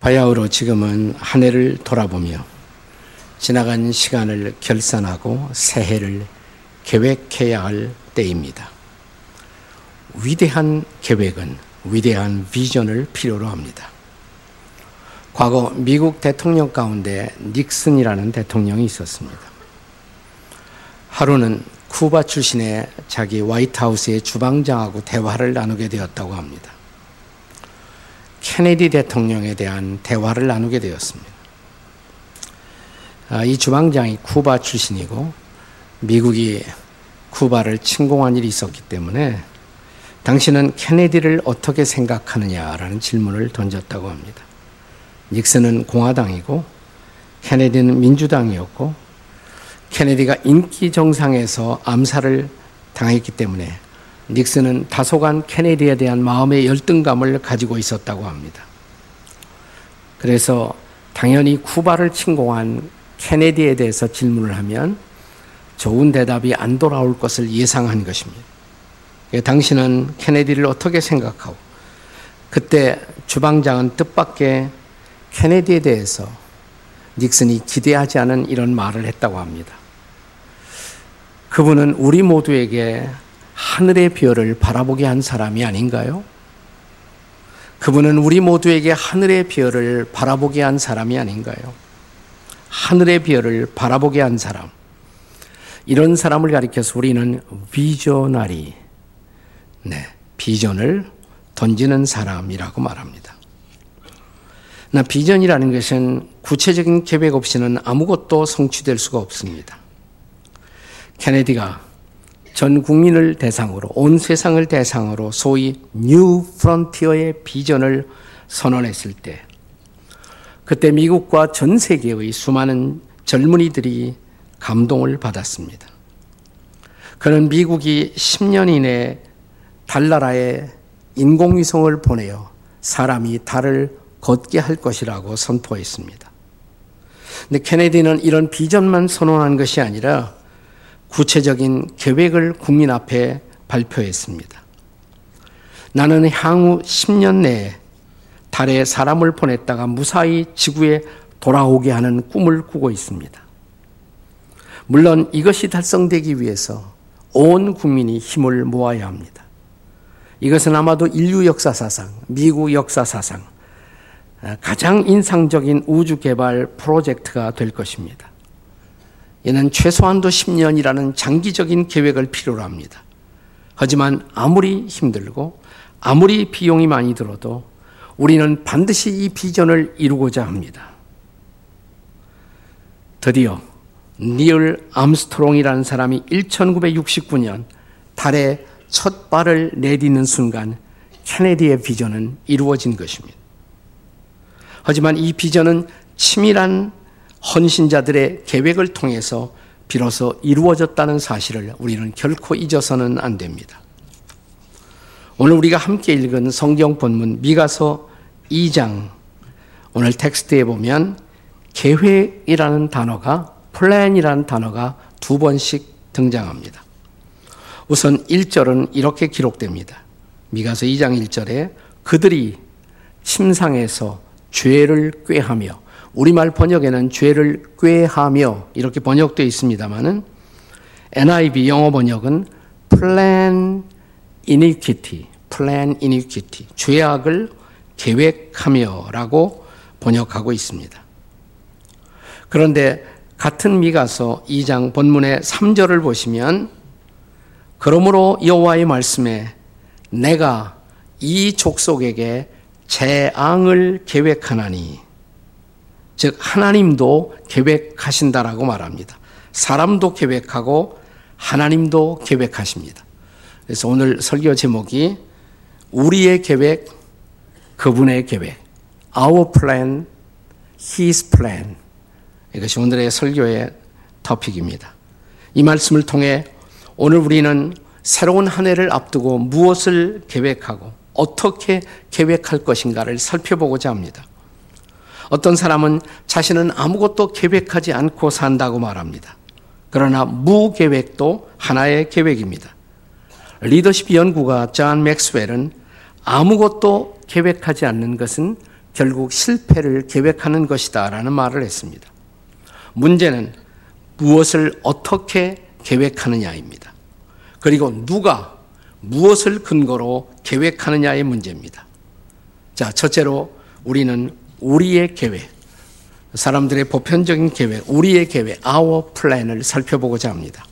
바야흐로 지금은 한 해를 돌아보며 지나간 시간을 결산하고 새해를 계획해야 할 때입니다. 위대한 계획은 위대한 비전을 필요로 합니다. 과거 미국 대통령 가운데 닉슨이라는 대통령이 있었습니다. 하루는 쿠바 출신의 자기 화이트하우스의 주방장하고 대화를 나누게 되었다고 합니다. 케네디 대통령에 대한 대화를 나누게 되었습니다. 아, 이 주방장이 쿠바 출신이고 미국이 쿠바를 침공한 일이 있었기 때문에 당신은 케네디를 어떻게 생각하느냐라는 질문을 던졌다고 합니다. 닉슨은 공화당이고 케네디는 민주당이었고 케네디가 인기 정상에서 암살을 당했기 때문에 닉슨은 다소간 케네디에 대한 마음의 열등감을 가지고 있었다고 합니다. 그래서 당연히 쿠바를 침공한 케네디에 대해서 질문을 하면 좋은 대답이 안 돌아올 것을 예상한 것입니다. 당신은 케네디를 어떻게 생각하고 그때 주방장은 뜻밖의 케네디에 대해서 닉슨이 기대하지 않은 이런 말을 했다고 합니다. 그분은 우리 모두에게 하늘의 별을 바라보게 한 사람이 아닌가요? 그분은 우리 모두에게 하늘의 별을 바라보게 한 사람이 아닌가요? 하늘의 별을 바라보게 한 사람. 이런 사람을 가리켜서 우리는 비전나리, 네, 비전을 던지는 사람이라고 말합니다. 나 비전이라는 것은 구체적인 계획 없이는 아무것도 성취될 수가 없습니다. 케네디가 전 국민을 대상으로 온 세상을 대상으로 소위 뉴 프론티어의 비전을 선언했을 때 그때 미국과 전 세계의 수많은 젊은이들이 감동을 받았습니다. 그는 미국이 10년 이내 달나라에 인공위성을 보내어 사람이 달을 걷게 할 것이라고 선포했습니다. 근데 케네디는 이런 비전만 선언한 것이 아니라 구체적인 계획을 국민 앞에 발표했습니다. 나는 향후 10년 내에 달에 사람을 보냈다가 무사히 지구에 돌아오게 하는 꿈을 꾸고 있습니다. 물론 이것이 달성되기 위해서 온 국민이 힘을 모아야 합니다. 이것은 아마도 인류 역사사상, 미국 역사사상, 가장 인상적인 우주 개발 프로젝트가 될 것입니다. 이는 최소한도 10년이라는 장기적인 계획을 필요로 합니다. 하지만 아무리 힘들고 아무리 비용이 많이 들어도 우리는 반드시 이 비전을 이루고자 합니다. 드디어 닐 암스트롱이라는 사람이 1969년 달에 첫 발을 내딛는 순간 케네디의 비전은 이루어진 것입니다. 하지만 이 비전은 치밀한 헌신자들의 계획을 통해서 비로소 이루어졌다는 사실을 우리는 결코 잊어서는 안 됩니다. 오늘 우리가 함께 읽은 성경 본문 미가서 2장 오늘 텍스트에 보면 계획이라는 단어가 플랜이라는 단어가 두 번씩 등장합니다. 우선 1절은 이렇게 기록됩니다. 미가서 2장 1절에 그들이 침상에서 죄를 꾀하며 우리말 번역에는 죄를 꾀하며 이렇게 번역되어 있습니다만은 NIV 영어 번역은 plan iniquity, plan iniquity, 죄악을 계획하며라고 번역하고 있습니다. 그런데 같은 미가서 2장 본문의 3절을 보시면 그러므로 여호와의 말씀에 내가 이 족속에게 재앙을 계획하나니 즉 하나님도 계획하신다라고 말합니다. 사람도 계획하고 하나님도 계획하십니다. 그래서 오늘 설교 제목이 우리의 계획, 그분의 계획. Our plan, His plan. 이것이 오늘의 설교의 토픽입니다. 이 말씀을 통해 오늘 우리는 새로운 한 해를 앞두고 무엇을 계획하고 어떻게 계획할 것인가를 살펴보고자 합니다. 어떤 사람은 자신은 아무것도 계획하지 않고 산다고 말합니다. 그러나 무계획도 하나의 계획입니다. 리더십 연구가 존 맥스웰은 아무것도 계획하지 않는 것은 결국 실패를 계획하는 것이다 라는 말을 했습니다. 문제는 무엇을 어떻게 계획하느냐입니다. 그리고 누가 무엇을 근거로 계획하느냐의 문제입니다. 자, 첫째로 우리는 우리의 계획, 사람들의 보편적인 계획, 우리의 계획, our plan을 살펴보고자 합니다.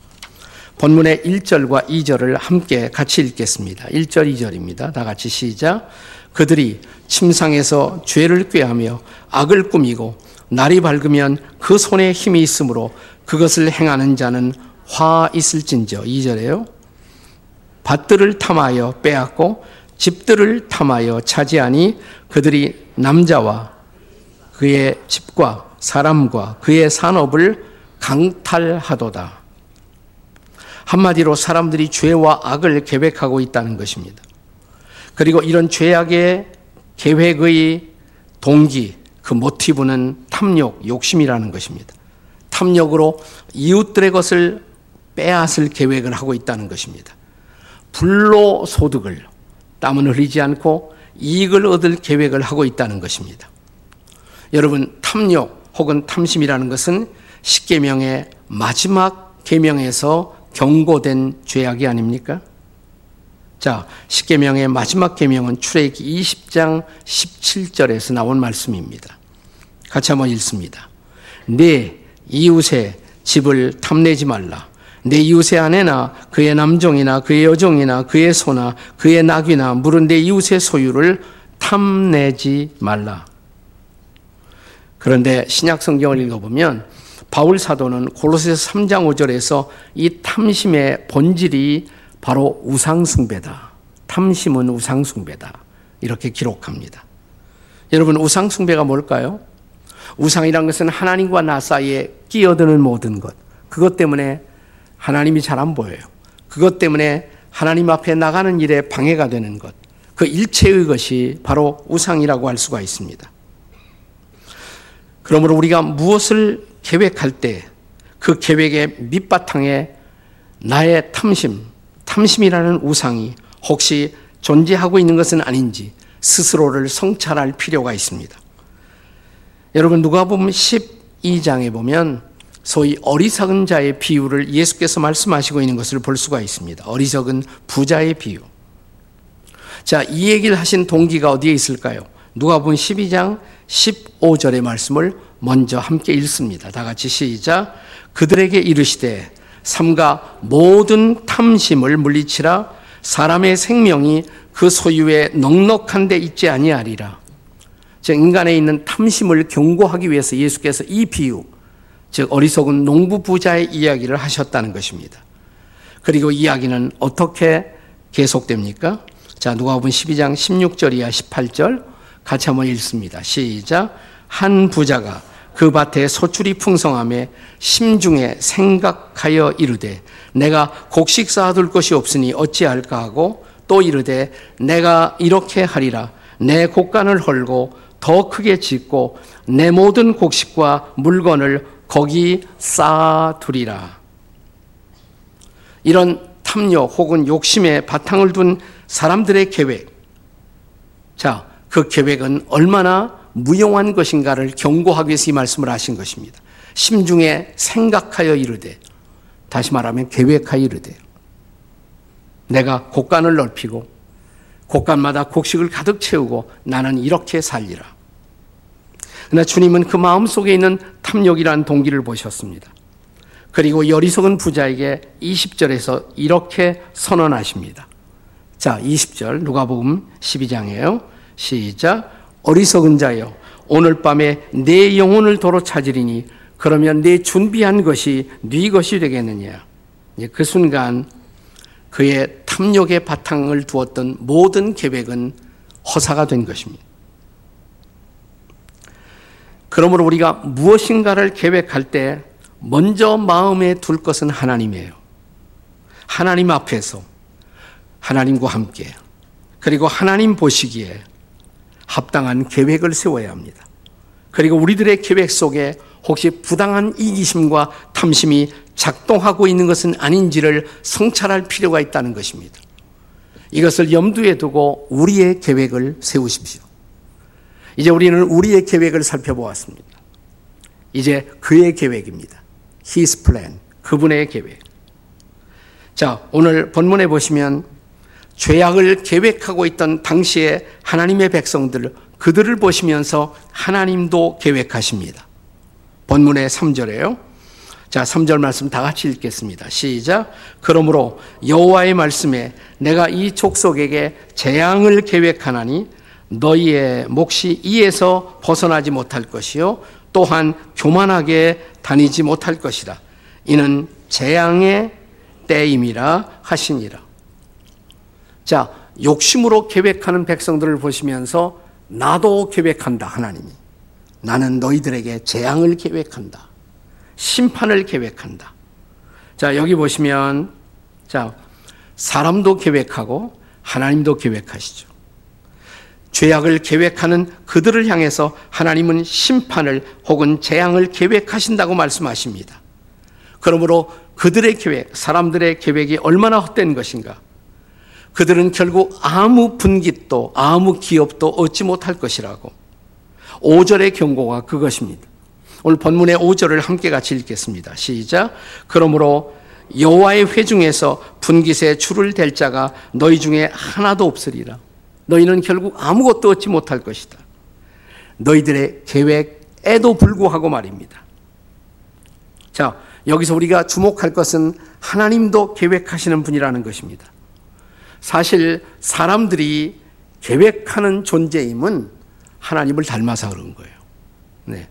본문의 1절과 2절을 함께 같이 읽겠습니다. 1절, 2절입니다. 다 같이 시작. 그들이 침상에서 죄를 꾀하며 악을 꾸미고 날이 밝으면 그 손에 힘이 있으므로 그것을 행하는 자는 화 있을진저 2절에요. 밭들을 탐하여 빼앗고 집들을 탐하여 차지하니 그들이 남자와 그의 집과 사람과 그의 산업을 강탈하도다. 한마디로 사람들이 죄와 악을 계획하고 있다는 것입니다. 그리고 이런 죄악의 계획의 동기, 그 모티브는 탐욕, 욕심이라는 것입니다. 탐욕으로 이웃들의 것을 빼앗을 계획을 하고 있다는 것입니다. 불로 소득을 땀은 흘리지 않고 이익을 얻을 계획을 하고 있다는 것입니다. 여러분 탐욕 혹은 탐심이라는 것은 십계명의 마지막 계명에서 경고된 죄악이 아닙니까? 자, 십계명의 마지막 계명은 출애굽기 20장 17절에서 나온 말씀입니다. 같이 한번 읽습니다. 내 이웃의 집을 탐내지 말라. 내 이웃의 아내나 그의 남종이나 그의 여종이나 그의 소나 그의 낙이나 물은 내 이웃의 소유를 탐내지 말라. 그런데 신약 성경을 읽어보면 바울 사도는 골로새서 3장 5절에서 이 탐심의 본질이 바로 우상 숭배다. 탐심은 우상 숭배다. 이렇게 기록합니다. 여러분 우상 숭배가 뭘까요? 우상이란 것은 하나님과 나 사이에 끼어드는 모든 것. 그것 때문에 하나님이 잘 안 보여요. 그것 때문에 하나님 앞에 나가는 일에 방해가 되는 것. 그 일체의 것이 바로 우상이라고 할 수가 있습니다. 그러므로 우리가 무엇을 계획할 때 그 계획의 밑바탕에 나의 탐심, 탐심이라는 우상이 혹시 존재하고 있는 것은 아닌지 스스로를 성찰할 필요가 있습니다. 여러분 누가 보면 12장에 보면 소위 어리석은 자의 비유를 예수께서 말씀하시고 있는 것을 볼 수가 있습니다. 어리석은 부자의 비유. 자, 이 얘기를 하신 동기가 어디에 있을까요? 누가 본 12장 15절의 말씀을 먼저 함께 읽습니다. 다 같이 시작. 그들에게 이르시되 삼가 모든 탐심을 물리치라 사람의 생명이 그 소유에 넉넉한 데 있지 아니하리라. 즉 인간에 있는 탐심을 경고하기 위해서 예수께서 이 비유 즉 어리석은 농부 부자의 이야기를 하셨다는 것입니다. 그리고 이야기는 어떻게 계속됩니까? 자, 누가복음 12장 16절 이하 18절 같이 한번 읽습니다. 시작. 한 부자가 그 밭에 소출이 풍성함에 심중에 생각하여 이르되 내가 곡식 쌓아둘 것이 없으니 어찌할까 하고 또 이르되 내가 이렇게 하리라 내 곡간을 헐고 더 크게 짓고 내 모든 곡식과 물건을 거기 쌓아두리라. 이런 탐욕 혹은 욕심에 바탕을 둔 사람들의 계획. 자, 그 계획은 얼마나 무용한 것인가를 경고하기 위해서 이 말씀을 하신 것입니다. 심중에 생각하여 이르되, 다시 말하면 계획하여 이르되, 내가 곡간을 넓히고, 곡간마다 곡식을 가득 채우고 나는 이렇게 살리라. 그러나 주님은 그 마음 속에 있는 탐욕이라는 동기를 보셨습니다. 그리고 여리석은 부자에게 20절에서 이렇게 선언하십니다. 자, 20절 누가복음 12장이에요. 시작. 어리석은 자여 오늘 밤에 내 영혼을 도로 찾으리니 그러면 내 준비한 것이 네 것이 되겠느냐. 그 순간 그의 탐욕의 바탕을 두었던 모든 계획은 허사가 된 것입니다. 그러므로 우리가 무엇인가를 계획할 때 먼저 마음에 둘 것은 하나님이에요. 하나님 앞에서 하나님과 함께 그리고 하나님 보시기에 합당한 계획을 세워야 합니다. 그리고 우리들의 계획 속에 혹시 부당한 이기심과 탐심이 작동하고 있는 것은 아닌지를 성찰할 필요가 있다는 것입니다. 이것을 염두에 두고 우리의 계획을 세우십시오. 이제 우리는 우리의 계획을 살펴보았습니다. 이제 그의 계획입니다. His plan. 그분의 계획. 자, 오늘 본문에 보시면 죄악을 계획하고 있던 당시의 하나님의 백성들, 그들을 보시면서 하나님도 계획하십니다. 본문의 3절에요. 자, 3절 말씀 다 같이 읽겠습니다. 시작. 그러므로 여호와의 말씀에 내가 이 족속에게 재앙을 계획하나니 너희의 몫이 이에서 벗어나지 못할 것이요 또한 교만하게 다니지 못할 것이다. 이는 재앙의 때임이라 하시니라. 자, 욕심으로 계획하는 백성들을 보시면서 나도 계획한다, 하나님이. 나는 너희들에게 재앙을 계획한다. 심판을 계획한다. 자, 여기 보시면, 자, 사람도 계획하고 하나님도 계획하시죠. 죄악을 계획하는 그들을 향해서 하나님은 심판을 혹은 재앙을 계획하신다고 말씀하십니다. 그러므로 그들의 계획, 사람들의 계획이 얼마나 헛된 것인가? 그들은 결국 아무 분깃도, 아무 기업도 얻지 못할 것이라고. 5절의 경고가 그것입니다. 오늘 본문의 5절을 함께 같이 읽겠습니다. 시작. 그러므로 여호와의 회중에서 분깃에 줄을 댈 자가 너희 중에 하나도 없으리라. 너희는 결국 아무것도 얻지 못할 것이다. 너희들의 계획에도 불구하고 말입니다. 자, 여기서 우리가 주목할 것은 하나님도 계획하시는 분이라는 것입니다. 사실 사람들이 계획하는 존재임은 하나님을 닮아서 그런 거예요. 네.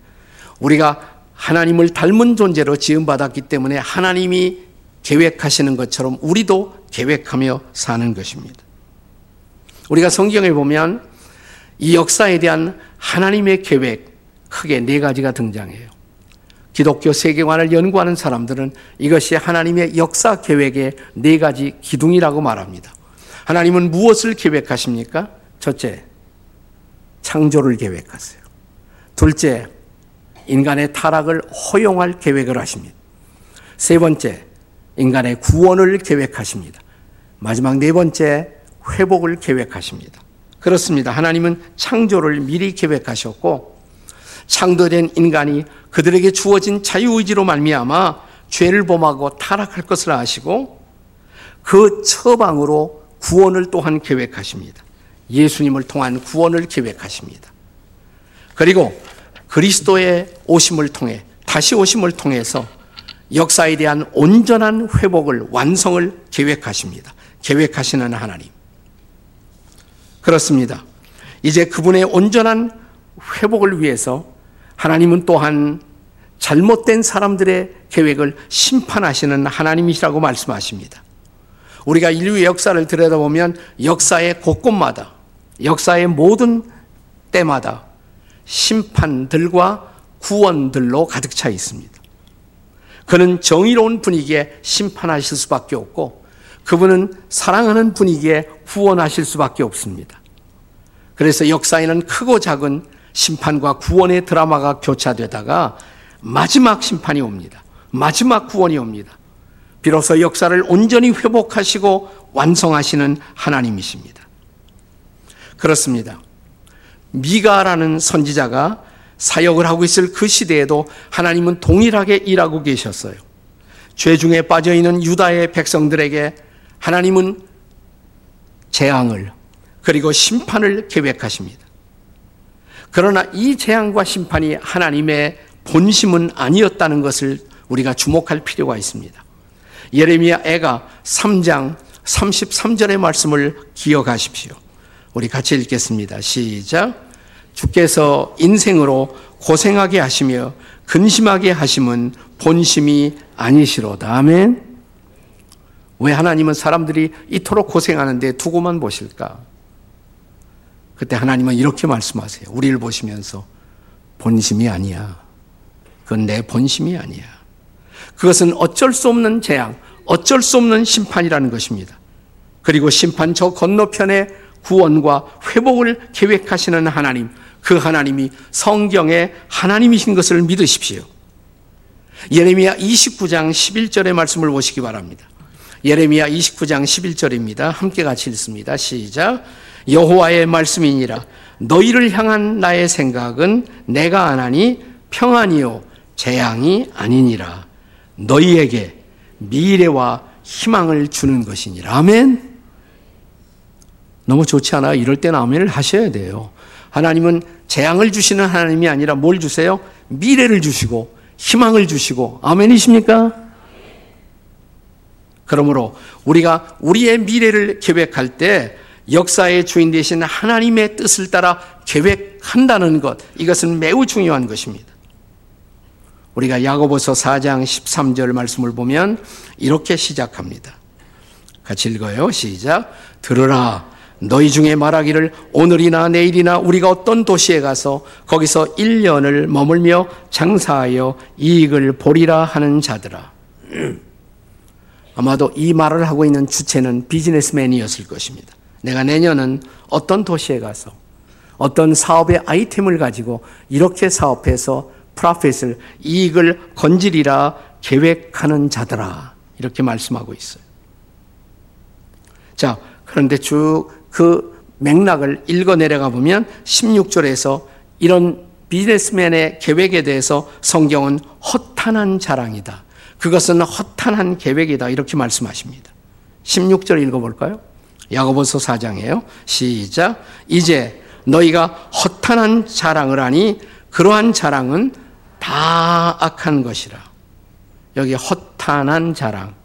우리가 하나님을 닮은 존재로 지음받았기 때문에 하나님이 계획하시는 것처럼 우리도 계획하며 사는 것입니다. 우리가 성경에 보면 이 역사에 대한 하나님의 계획 크게 네 가지가 등장해요. 기독교 세계관을 연구하는 사람들은 이것이 하나님의 역사 계획의 네 가지 기둥이라고 말합니다. 하나님은 무엇을 계획하십니까? 첫째, 창조를 계획하세요. 둘째, 인간의 타락을 허용할 계획을 하십니다. 세 번째, 인간의 구원을 계획하십니다. 마지막 네 번째, 회복을 계획하십니다. 그렇습니다. 하나님은 창조를 미리 계획하셨고 창조된 인간이 그들에게 주어진 자유의지로 말미암아 죄를 범하고 타락할 것을 아시고 그 처방으로 구원을 또한 계획하십니다. 예수님을 통한 구원을 계획하십니다. 그리고 그리스도의 오심을 통해 다시 오심을 통해서 역사에 대한 온전한 회복을 완성을 계획하십니다. 계획하시는 하나님. 그렇습니다. 이제 그분의 온전한 회복을 위해서 하나님은 또한 잘못된 사람들의 계획을 심판하시는 하나님이시라고 말씀하십니다. 우리가 인류의 역사를 들여다보면 역사의 곳곳마다, 역사의 모든 때마다 심판들과 구원들로 가득 차 있습니다. 그는 정의로운 분위기에 심판하실 수밖에 없고 그분은 사랑하는 분위기에 구원하실 수밖에 없습니다. 그래서 역사에는 크고 작은 심판과 구원의 드라마가 교차되다가 마지막 심판이 옵니다. 마지막 구원이 옵니다. 비로소 역사를 온전히 회복하시고 완성하시는 하나님이십니다. 그렇습니다. 미가라는 선지자가 사역을 하고 있을 그 시대에도 하나님은 동일하게 일하고 계셨어요. 죄 중에 빠져 있는 유다의 백성들에게 하나님은 재앙을 그리고 심판을 계획하십니다. 그러나 이 재앙과 심판이 하나님의 본심은 아니었다는 것을 우리가 주목할 필요가 있습니다. 예레미야 애가 3장 33절의 말씀을 기억하십시오. 우리 같이 읽겠습니다. 시작. 주께서 인생으로 고생하게 하시며 근심하게 하심은 본심이 아니시로다. 아멘. 왜 하나님은 사람들이 이토록 고생하는데 두고만 보실까? 그때 하나님은 이렇게 말씀하세요. 우리를 보시면서 본심이 아니야. 그건 내 본심이 아니야. 그것은 어쩔 수 없는 재앙, 어쩔 수 없는 심판이라는 것입니다. 그리고 심판 저 건너편에 구원과 회복을 계획하시는 하나님, 그 하나님이 성경의 하나님이신 것을 믿으십시오. 예레미야 29장 11절의 말씀을 보시기 바랍니다. 예레미야 29장 11절입니다. 함께 같이 읽습니다. 시작. 여호와의 말씀이니라 너희를 향한 나의 생각은 내가 안 하니 평안이요 재앙이 아니니라 너희에게 미래와 희망을 주는 것이니라 아멘 너무 좋지 않아요? 이럴 때는 아멘을 하셔야 돼요 하나님은 재앙을 주시는 하나님이 아니라 뭘 주세요? 미래를 주시고 희망을 주시고 아멘이십니까? 그러므로 우리가 우리의 미래를 계획할 때 역사의 주인 되신 하나님의 뜻을 따라 계획한다는 것, 이것은 매우 중요한 것입니다. 우리가 야고보서 4장 13절 말씀을 보면 이렇게 시작합니다. 같이 읽어요. 시작. 들으라. 너희 중에 말하기를 오늘이나 내일이나 우리가 어떤 도시에 가서 거기서 1년을 머물며 장사하여 이익을 보리라 하는 자들아. 아마도 이 말을 하고 있는 주체는 비즈니스맨이었을 것입니다. 내가 내년은 어떤 도시에 가서 어떤 사업의 아이템을 가지고 이렇게 사업해서 프라핏을 이익을 건지리라 계획하는 자들아 이렇게 말씀하고 있어요. 자, 그런데 쭉 그 맥락을 읽어 내려가 보면 16절에서 이런 비즈니스맨의 계획에 대해서 성경은 허탄한 자랑이다. 그것은 허탄한 계획이다. 이렇게 말씀하십니다. 16절 읽어볼까요? 야고보서 4장이에요. 시작. 이제 너희가 허탄한 자랑을 하니 그러한 자랑은 다 악한 것이라. 여기 허탄한 자랑,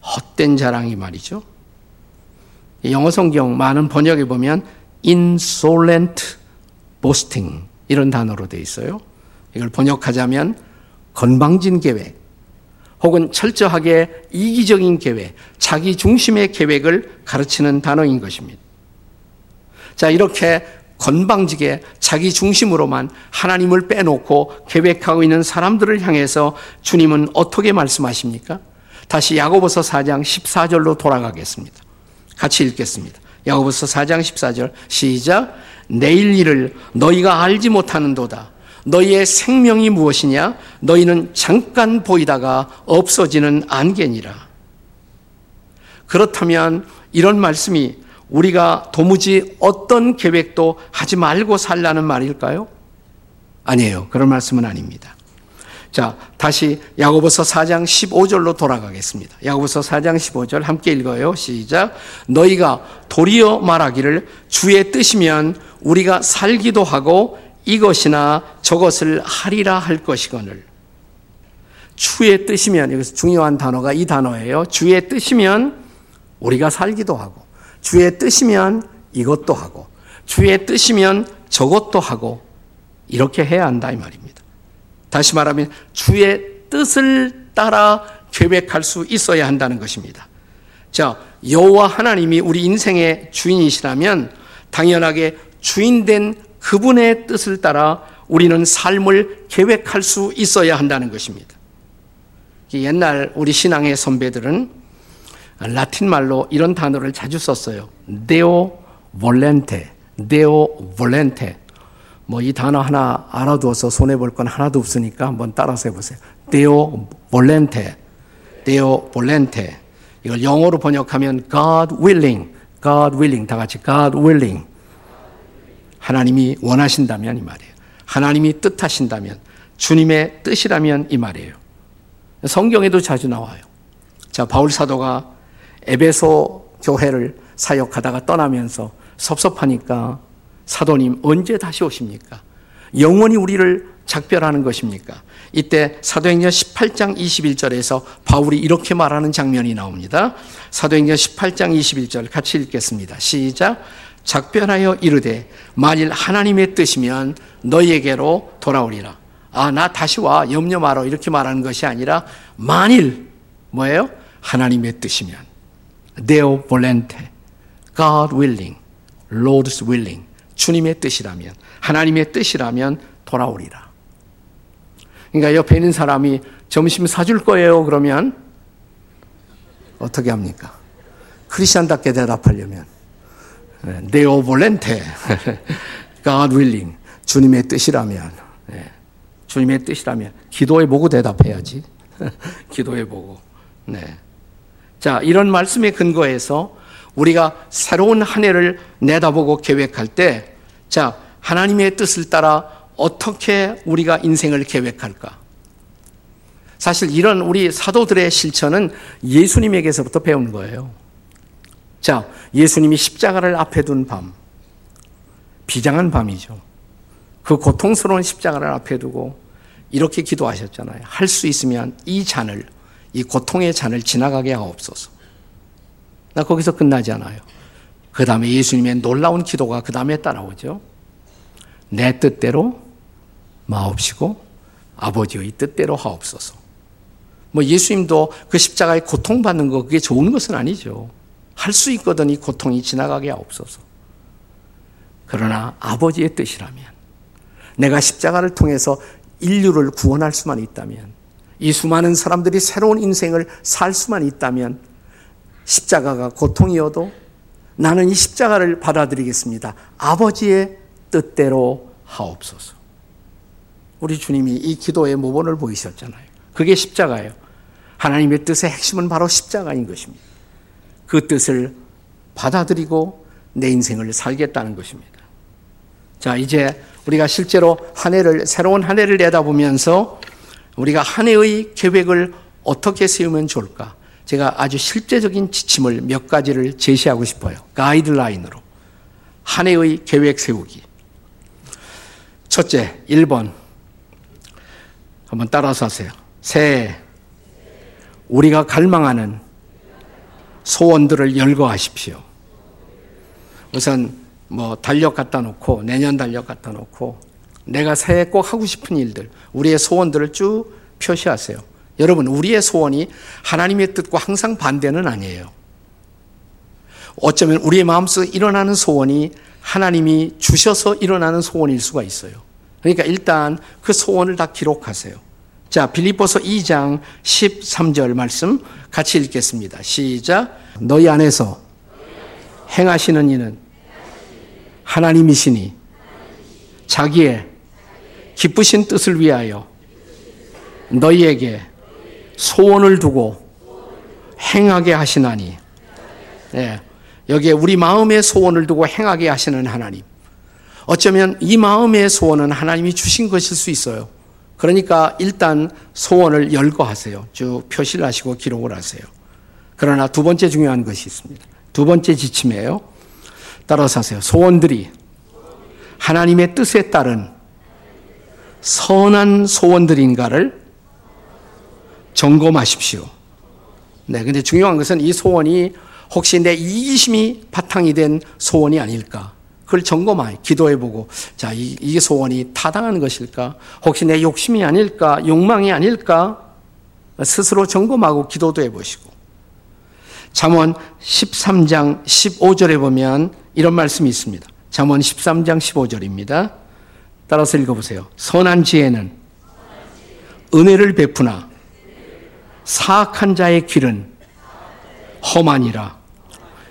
헛된 자랑이 말이죠. 영어 성경 많은 번역에 보면 insolent boasting 이런 단어로 되어 있어요. 이걸 번역하자면 건방진 계획, 혹은 철저하게 이기적인 계획, 자기 중심의 계획을 가르치는 단어인 것입니다. 자, 이렇게 건방지게 자기 중심으로만 하나님을 빼놓고 계획하고 있는 사람들을 향해서 주님은 어떻게 말씀하십니까? 다시 야고보서 4장 14절로 돌아가겠습니다. 같이 읽겠습니다. 야고보서 4장 14절 시작 내일 일을 너희가 알지 못하는도다. 너희의 생명이 무엇이냐? 너희는 잠깐 보이다가 없어지는 안개니라. 그렇다면 이런 말씀이 우리가 도무지 어떤 계획도 하지 말고 살라는 말일까요? 아니에요. 그런 말씀은 아닙니다. 자, 다시 야고보서 4장 15절로 돌아가겠습니다. 야고보서 4장 15절 함께 읽어요. 시작. 너희가 도리어 말하기를 주의 뜻이면 우리가 살기도 하고 이것이나 저것을 하리라 할 것이거늘. 주의 뜻이면 여기서 중요한 단어가 이 단어예요. 주의 뜻이면 우리가 살기도 하고 주의 뜻이면 이것도 하고 주의 뜻이면 저것도 하고 이렇게 해야 한다 이 말입니다. 다시 말하면 주의 뜻을 따라 계획할 수 있어야 한다는 것입니다. 자, 여호와 하나님이 우리 인생의 주인이시라면 당연하게 주인된 그분의 뜻을 따라 우리는 삶을 계획할 수 있어야 한다는 것입니다. 옛날 우리 신앙의 선배들은 라틴 말로 이런 단어를 자주 썼어요. 데오 볼렌테, 데오 볼렌테. 뭐 이 단어 하나 알아두어서 손해 볼 건 하나도 없으니까 한번 따라서 해 보세요. 데오 볼렌테, 데오 볼렌테. 이걸 영어로 번역하면 God willing, God willing 다 같이 God willing. 하나님이 원하신다면 이 말이에요. 하나님이 뜻하신다면 주님의 뜻이라면 이 말이에요. 성경에도 자주 나와요. 자, 바울 사도가 에베소 교회를 사역하다가 떠나면서 섭섭하니까 사도님 언제 다시 오십니까? 영원히 우리를 작별하는 것입니까? 이때 사도행전 18장 21절에서 바울이 이렇게 말하는 장면이 나옵니다. 사도행전 18장 21절 같이 읽겠습니다. 시작. 작별하여 이르되 만일 하나님의 뜻이면 너희에게로 돌아오리라. 아, 나 다시 와. 염려 말어. 이렇게 말하는 것이 아니라 만일 뭐예요? 하나님의 뜻이면 Deo volente. God willing. Lord's willing. 주님의 뜻이라면 하나님의 뜻이라면 돌아오리라. 그러니까 옆에 있는 사람이 점심 사줄 거예요. 그러면 어떻게 합니까? 크리스천답게 대답하려면 데오 볼렌테 God willing 주님의 뜻이라면 네. 주님의 뜻이라면 기도해 보고 대답해야지 기도해 보고 네. 자 이런 말씀에 근거해서 우리가 새로운 한 해를 내다보고 계획할 때, 자, 하나님의 뜻을 따라 어떻게 우리가 인생을 계획할까? 사실 이런 우리 사도들의 실천은 예수님에게서부터 배운 거예요. 자, 예수님이 십자가를 앞에 둔 밤, 비장한 밤이죠. 그 고통스러운 십자가를 앞에 두고 이렇게 기도하셨잖아요. 할 수 있으면 이 잔을, 이 고통의 잔을 지나가게 하옵소서. 나 거기서 끝나지 않아요. 그 다음에 예수님의 놀라운 기도가 그 다음에 따라오죠. 내 뜻대로 마옵시고 아버지의 뜻대로 하옵소서. 뭐 예수님도 그 십자가에 고통받는 거 그게 좋은 것은 아니죠. 할 수 있거든 이 고통이 지나가게 하옵소서. 그러나 아버지의 뜻이라면 내가 십자가를 통해서 인류를 구원할 수만 있다면 이 수많은 사람들이 새로운 인생을 살 수만 있다면 십자가가 고통이어도 나는 이 십자가를 받아들이겠습니다. 아버지의 뜻대로 하옵소서. 우리 주님이 이 기도의 모본을 보이셨잖아요. 그게 십자가예요. 하나님의 뜻의 핵심은 바로 십자가인 것입니다. 그 뜻을 받아들이고 내 인생을 살겠다는 것입니다. 자, 이제 우리가 실제로 한 해를, 새로운 한 해를 내다보면서 우리가 한 해의 계획을 어떻게 세우면 좋을까? 제가 아주 실제적인 지침을 몇 가지를 제시하고 싶어요. 가이드라인으로. 한 해의 계획 세우기. 첫째, 1번. 한번 따라서 하세요. 새해, 우리가 갈망하는 소원들을 열거하십시오. 우선 뭐 달력 갖다 놓고, 내년 달력 갖다 놓고, 내가 새해 꼭 하고 싶은 일들, 우리의 소원들을 쭉 표시하세요. 여러분, 우리의 소원이 하나님의 뜻과 항상 반대는 아니에요. 어쩌면 우리의 마음속에 일어나는 소원이 하나님이 주셔서 일어나는 소원일 수가 있어요. 그러니까 일단 그 소원을 다 기록하세요. 자, 빌립보서 2장 13절 말씀 같이 읽겠습니다. 시작. 너희 안에서 행하시는 이는 하나님이시니 자기의 기쁘신 뜻을 위하여 너희에게 소원을 두고 행하게 하시나니. 예. 여기에 우리 마음의 소원을 두고 행하게 하시는 하나님. 어쩌면 이 마음의 소원은 하나님이 주신 것일 수 있어요. 그러니까 일단 소원을 열거 하세요. 쭉 표시를 하시고 기록을 하세요. 그러나 두 번째 중요한 것이 있습니다. 두 번째 지침이에요. 따라서 하세요. 소원들이 하나님의 뜻에 따른 선한 소원들인가를 점검하십시오. 네, 근데 중요한 것은 이 소원이 혹시 내 이기심이 바탕이 된 소원이 아닐까? 그걸 점검해, 기도해보고, 자, 이, 이 소원이 타당한 것일까? 혹시 내 욕심이 아닐까? 욕망이 아닐까? 스스로 점검하고 기도도 해보시고. 잠언 13장 15절에 보면 이런 말씀이 있습니다. 잠언 13장 15절입니다. 따라서 읽어보세요. 선한 지혜는 은혜를 베푸나 사악한 자의 길은 험하니라.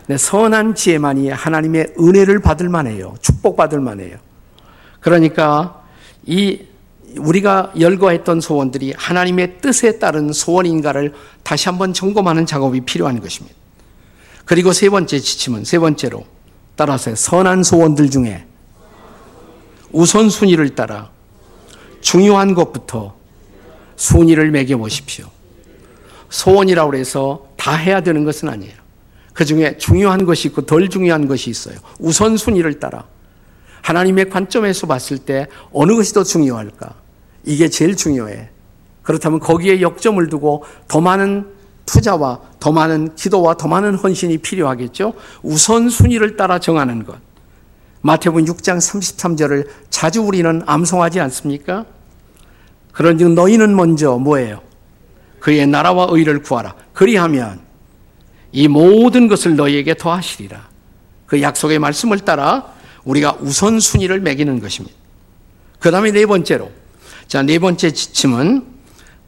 네, 선한 지혜만이 하나님의 은혜를 받을 만해요. 축복받을 만해요. 그러니까 이 우리가 열거했던 소원들이 하나님의 뜻에 따른 소원인가를 다시 한번 점검하는 작업이 필요한 것입니다. 그리고 세 번째 지침은 세 번째로 따라서 선한 소원들 중에 우선순위를 따라 중요한 것부터 순위를 매겨 보십시오. 소원이라고 해서 다 해야 되는 것은 아니에요. 그 중에 중요한 것이 있고 덜 중요한 것이 있어요. 우선순위를 따라. 하나님의 관점에서 봤을 때 어느 것이 더 중요할까? 이게 제일 중요해. 그렇다면 거기에 역점을 두고 더 많은 투자와 더 많은 기도와 더 많은 헌신이 필요하겠죠? 우선순위를 따라 정하는 것. 마태복음 6장 33절을 자주 우리는 암송하지 않습니까? 그런즉 너희는 먼저 뭐예요? 그의 나라와 의를 구하라. 그리하면 이 모든 것을 너희에게 더하시리라. 그 약속의 말씀을 따라 우리가 우선순위를 매기는 것입니다. 그 다음에 네 번째로. 자, 네 번째 지침은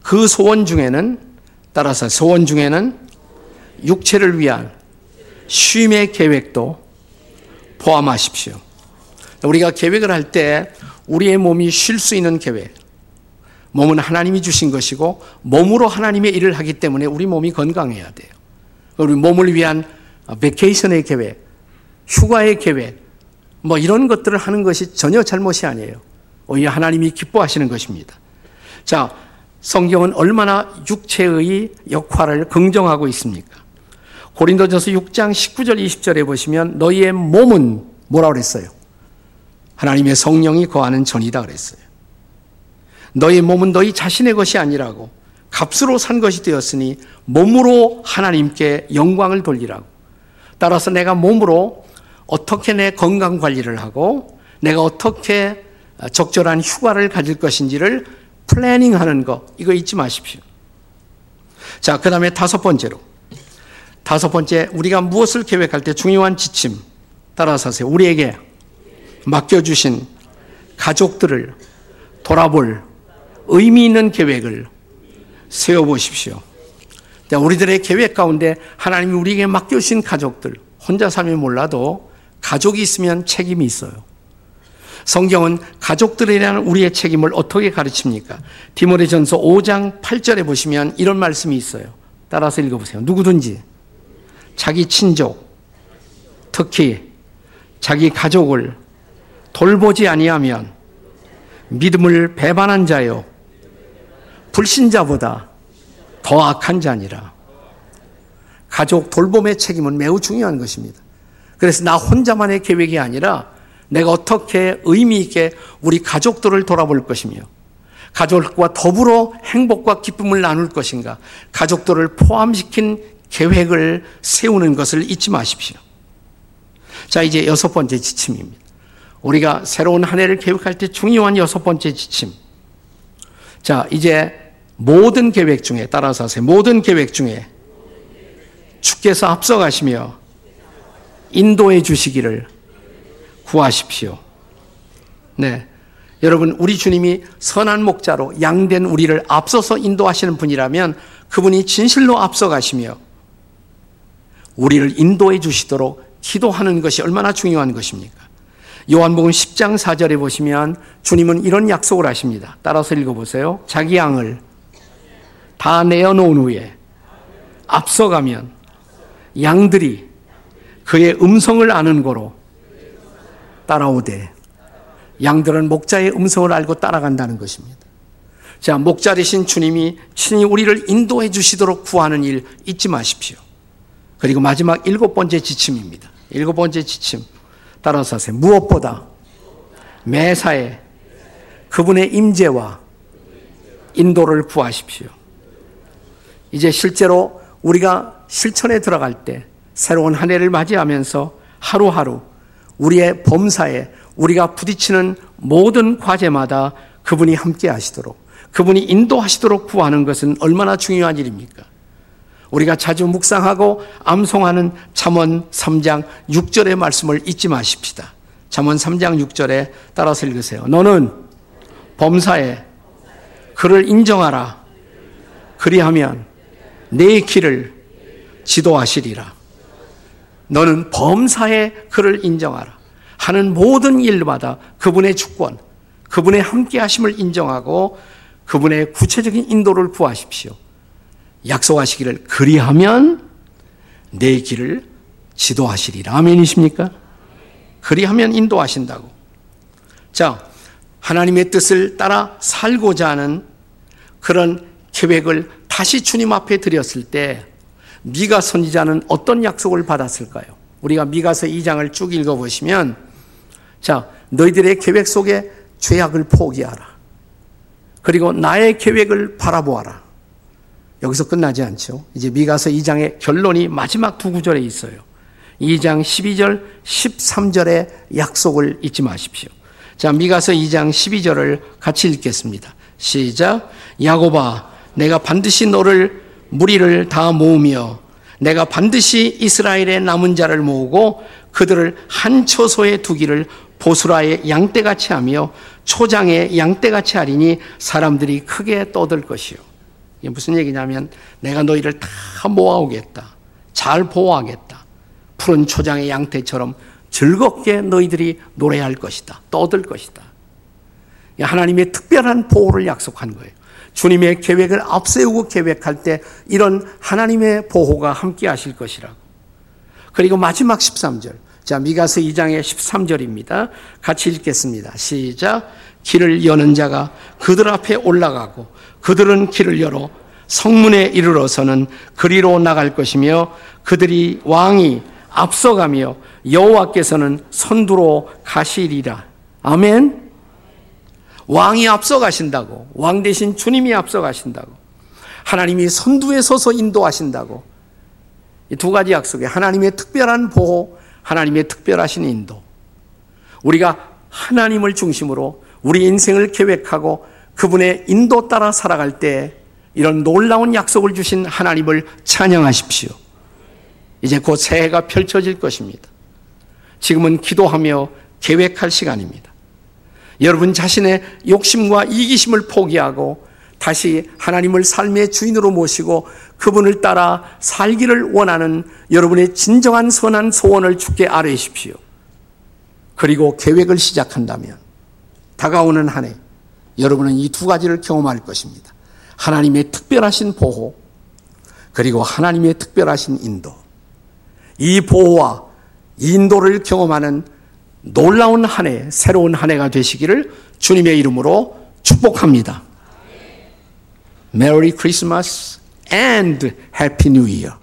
그 소원 중에는 따라서 소원 중에는 육체를 위한 쉼의 계획도 포함하십시오. 우리가 계획을 할 때 우리의 몸이 쉴 수 있는 계획, 몸은 하나님이 주신 것이고 몸으로 하나님의 일을 하기 때문에 우리 몸이 건강해야 돼요. 우리 몸을 위한 베케이션의 계획, 휴가의 계획, 뭐 이런 것들을 하는 것이 전혀 잘못이 아니에요. 오히려 하나님이 기뻐하시는 것입니다. 자, 성경은 얼마나 육체의 역할을 긍정하고 있습니까? 고린도전서 6장 19절 20절에 보시면 너희의 몸은 뭐라 그랬어요? 하나님의 성령이 거하는 전이다 그랬어요. 너희 몸은 너희 자신의 것이 아니라고 값으로 산 것이 되었으니 몸으로 하나님께 영광을 돌리라고. 따라서 내가 몸으로 어떻게 내 건강 관리를 하고 내가 어떻게 적절한 휴가를 가질 것인지를 planning 하는 거, 이거 잊지 마십시오. 자, 그 다음에 다섯 번째로. 다섯 번째, 우리가 무엇을 계획할 때 중요한 지침. 따라서 하세요. 우리에게 맡겨주신 가족들을 돌아볼 의미 있는 계획을 세워보십시오. 우리들의 계획 가운데 하나님이 우리에게 맡겨주신 가족들, 혼자 살면 몰라도 가족이 있으면 책임이 있어요. 성경은 가족들에 대한 우리의 책임을 어떻게 가르칩니까? 디모데 전서 5장 8절에 보시면 이런 말씀이 있어요. 따라서 읽어보세요. 누구든지 자기 친족, 특히 자기 가족을 돌보지 아니하면 믿음을 배반한 자요 불신자보다 더 악한 자니라. 가족 돌봄의 책임은 매우 중요한 것입니다. 그래서 나 혼자만의 계획이 아니라 내가 어떻게 의미 있게 우리 가족들을 돌아볼 것이며 가족과 더불어 행복과 기쁨을 나눌 것인가 가족들을 포함시킨 계획을 세우는 것을 잊지 마십시오. 자, 이제 여섯 번째 지침입니다. 우리가 새로운 한 해를 계획할 때 중요한 여섯 번째 지침. 자, 이제 모든 계획 중에 따라서 하세요. 모든 계획 중에 주께서 앞서가시며 인도해 주시기를 구하십시오. 네. 여러분, 우리 주님이 선한 목자로 양된 우리를 앞서서 인도하시는 분이라면 그분이 진실로 앞서가시며 우리를 인도해 주시도록 기도하는 것이 얼마나 중요한 것입니까? 요한복음 10장 4절에 보시면 주님은 이런 약속을 하십니다. 따라서 읽어보세요. 자기 양을 다 내어놓은 후에 앞서가면 양들이 그의 음성을 아는 거로 따라오되 양들은 목자의 음성을 알고 따라간다는 것입니다. 자, 목자 되신 주님이 친히 우리를 인도해 주시도록 구하는 일 잊지 마십시오. 그리고 마지막 일곱 번째 지침입니다. 일곱 번째 지침. 따라서 하세요. 무엇보다 매사에 그분의 임재와 인도를 구하십시오. 이제 실제로 우리가 실천에 들어갈 때 새로운 한 해를 맞이하면서 하루하루 우리의 범사에 우리가 부딪히는 모든 과제마다 그분이 함께 하시도록 그분이 인도하시도록 구하는 것은 얼마나 중요한 일입니까? 우리가 자주 묵상하고 암송하는 잠언 3장 6절의 말씀을 잊지 마십시다. 잠언 3장 6절에 따라서 읽으세요. 너는 범사에 그를 인정하라. 그리하면 내 길을 지도하시리라. 너는 범사에 그를 인정하라. 하는 모든 일마다 그분의 주권, 그분의 함께 하심을 인정하고 그분의 구체적인 인도를 구하십시오. 약속하시기를 그리하면 내 길을 지도하시리라. 아멘이십니까? 그리하면 인도하신다고. 자, 하나님의 뜻을 따라 살고자 하는 그런 계획을 다시 주님 앞에 드렸을 때 미가 선지자는 어떤 약속을 받았을까요? 우리가 미가서 2장을 쭉 읽어보시면 자, 너희들의 계획 속에 죄악을 포기하라. 그리고 나의 계획을 바라보아라. 여기서 끝나지 않죠. 이제 미가서 2장의 결론이 마지막 두 구절에 있어요. 2장 12절, 13절의 약속을 잊지 마십시오. 자, 미가서 2장 12절을 같이 읽겠습니다. 시작. 야고바, 내가 반드시 너를 무리를 다 모으며 내가 반드시 이스라엘의 남은 자를 모으고 그들을 한 처소에 두기를 보수라의 양떼같이 하며 초장의 양떼같이 하리니 사람들이 크게 떠들 것이요. 이게 무슨 얘기냐면 내가 너희를 다 모아오겠다. 잘 보호하겠다. 푸른 초장의 양떼처럼 즐겁게 너희들이 노래할 것이다. 떠들 것이다. 하나님의 특별한 보호를 약속한 거예요. 주님의 계획을 앞세우고 계획할 때 이런 하나님의 보호가 함께 하실 것이라고. 그리고 마지막 13절. 자, 미가서 2장의 13절입니다. 같이 읽겠습니다. 시작. 길을 여는 자가 그들 앞에 올라가고 그들은 길을 열어 성문에 이르러서는 그리로 나갈 것이며 그들이 왕이 앞서가며 여호와께서는 선두로 가시리라. 아멘. 왕이 앞서가신다고. 왕 대신 주님이 앞서가신다고. 하나님이 선두에 서서 인도하신다고. 이 두 가지 약속에 하나님의 특별한 보호, 하나님의 특별하신 인도. 우리가 하나님을 중심으로 우리 인생을 계획하고 그분의 인도 따라 살아갈 때 이런 놀라운 약속을 주신 하나님을 찬양하십시오. 이제 곧 새해가 펼쳐질 것입니다. 지금은 기도하며 계획할 시간입니다. 여러분 자신의 욕심과 이기심을 포기하고 다시 하나님을 삶의 주인으로 모시고 그분을 따라 살기를 원하는 여러분의 진정한 선한 소원을 주께 아뢰십시오. 그리고 계획을 시작한다면 다가오는 한 해 여러분은 이 두 가지를 경험할 것입니다. 하나님의 특별하신 보호 그리고 하나님의 특별하신 인도. 이 보호와 인도를 경험하는 놀라운 한 해, 새로운 한 해가 되시기를 주님의 이름으로 축복합니다. Merry Christmas and Happy New Year.